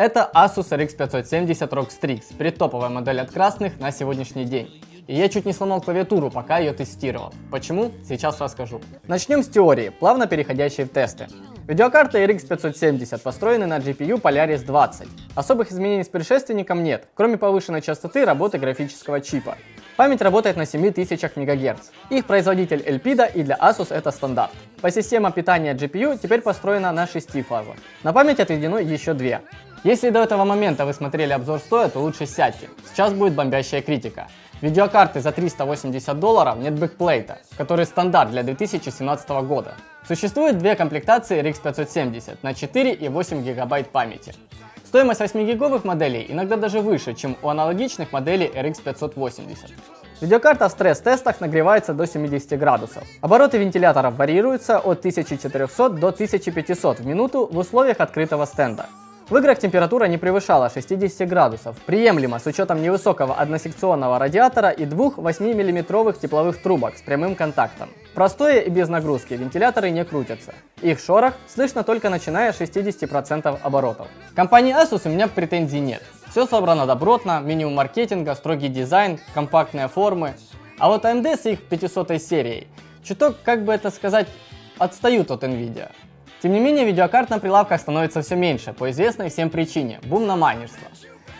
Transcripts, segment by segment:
Это Asus RX 570 ROG Strix, предтоповая модель от красных на сегодняшний день. И я чуть не сломал клавиатуру, пока ее тестировал. Почему? Сейчас расскажу. Начнем с теории, плавно переходящей в тесты. Видеокарта RX 570 построены на GPU Polaris 20. Особых изменений с предшественником нет, кроме повышенной частоты работы графического чипа. Память работает на 7000 МГц. Их производитель Elpida и для Asus это стандарт. По системе питания GPU теперь построена на 6 фазах. На память отведено еще две. Если до этого момента вы смотрели обзор стоя, то лучше сядьте. Сейчас будет бомбящая критика. Видеокарты за 380 долларов нет backplate а, который стандарт для 2017 года. Существует две комплектации RX 570 на 4 и 8 гигабайт памяти. Стоимость 8 гиговых моделей иногда даже выше, чем у аналогичных моделей RX 580. Видеокарта в стресс-тестах нагревается до 70 градусов. Обороты вентиляторов варьируются от 1400 до 1500 в минуту в условиях открытого стенда. В играх температура не превышала 60 градусов, приемлемо с учетом невысокого односекционного радиатора и двух 8-мм тепловых трубок с прямым контактом. Простое и без нагрузки вентиляторы не крутятся. Их шорох слышно только начиная с 60% оборотов. Компании Asus у меня претензий нет. Все собрано добротно, минимум маркетинга, строгий дизайн, компактные формы. А вот AMD с их 500 серией чуток, как бы это сказать, отстают от Nvidia. Тем не менее, видеокарт на прилавках становится все меньше, по известной всем причине – бум на майнерство.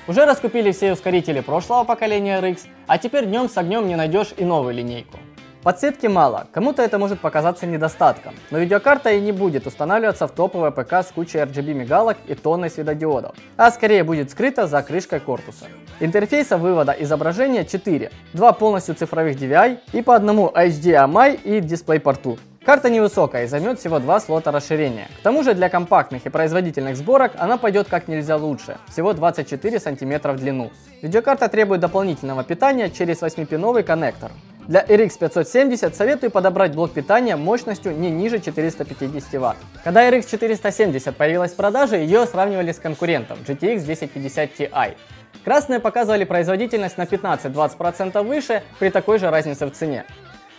Уже раскупили все ускорители прошлого поколения RX, а теперь днем с огнем не найдешь и новую линейку. Подсветки мало, кому-то это может показаться недостатком, но видеокарта и не будет устанавливаться в топовое ПК с кучей RGB мигалок и тонной светодиодов, а скорее будет скрыта за крышкой корпуса. Интерфейса вывода изображения 4, два полностью цифровых DVI и по одному HDMI и DisplayPort. Карта невысокая и займет всего два слота расширения. К тому же для компактных и производительных сборок она пойдет как нельзя лучше, всего 24 см в длину. Видеокарта требует дополнительного питания через 8-пиновый коннектор. Для RX 570 советую подобрать блок питания мощностью не ниже 450 Вт. Когда RX 470 появилась в продаже, ее сравнивали с конкурентом GTX 1050 Ti. Красные показывали производительность на 15-20% выше при такой же разнице в цене.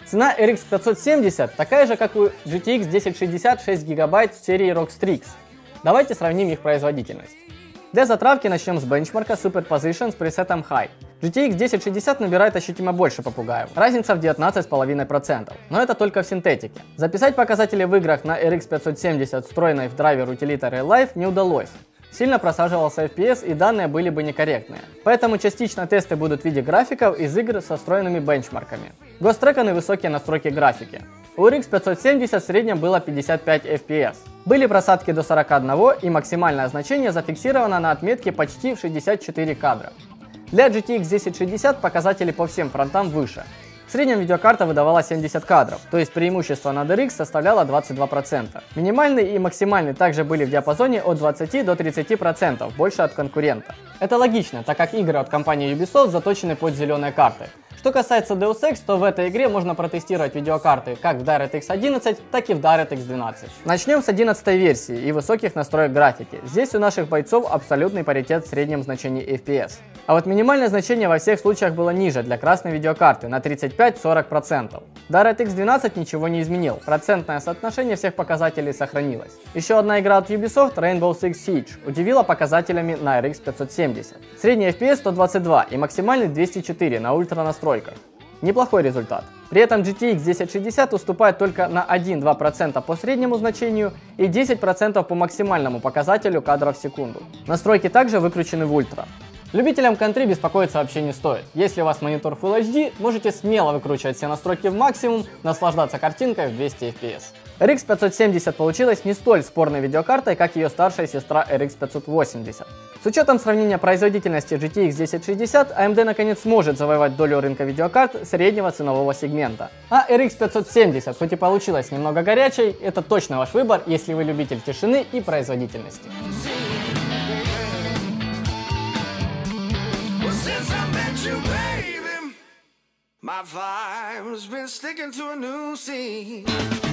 Цена RX 570 такая же, как у GTX 1060 6 ГБ серии ROG Strix. Давайте сравним их производительность. Для затравки начнем с бенчмарка Superposition с пресетом High. GTX 1060 набирает ощутимо больше попугаев, разница в 19,5%, но это только в синтетике. Записать показатели в играх на RX 570, встроенной в драйвер утилита Real Life, не удалось сильно просаживался FPS и данные были бы некорректные. Поэтому частично тесты будут в виде графиков из игр со встроенными бенчмарками. Гостреканы высокие настройки графики. У RX 570 в среднем было 55 FPS. Были просадки до 41 и максимальное значение зафиксировано на отметке почти в 64 кадра. Для GTX 1060 показатели по всем фронтам выше. В среднем видеокарта выдавала 70 кадров, то есть преимущество над RX составляло 22%. Минимальный и максимальный также были в диапазоне от 20 до 30%, больше от конкурента. Это логично, так как игры от компании Ubisoft заточены под зеленые карты. Что касается Deus Ex, то в этой игре можно протестировать видеокарты как в DirectX 11, так и в DirectX 12. Начнем с 11 версии и высоких настроек графики. Здесь у наших бойцов абсолютный паритет в среднем значении FPS. А вот минимальное значение во всех случаях было ниже для красной видеокарты на 35-40%. DirectX 12 ничего не изменил, процентное соотношение всех показателей сохранилось. Еще одна игра от Ubisoft, Rainbow Six Siege, удивила показателями на RX 570. Средний FPS 122 и максимальный 204 на ультра настройках. Неплохой результат. При этом GTX 1060 уступает только на 1-2% по среднему значению и 10% по максимальному показателю кадров в секунду. Настройки также выкручены в ультра. Любителям контри беспокоиться вообще не стоит. Если у вас монитор Full HD, можете смело выкручивать все настройки в максимум, наслаждаться картинкой в 200 FPS. RX 570 получилась не столь спорной видеокартой, как ее старшая сестра RX 580. С учетом сравнения производительности GTX 1060, AMD наконец сможет завоевать долю рынка видеокарт среднего ценового сегмента. А RX 570, хоть и получилась немного горячей, это точно ваш выбор, если вы любитель тишины и производительности. My vibe's been sticking to a new scene.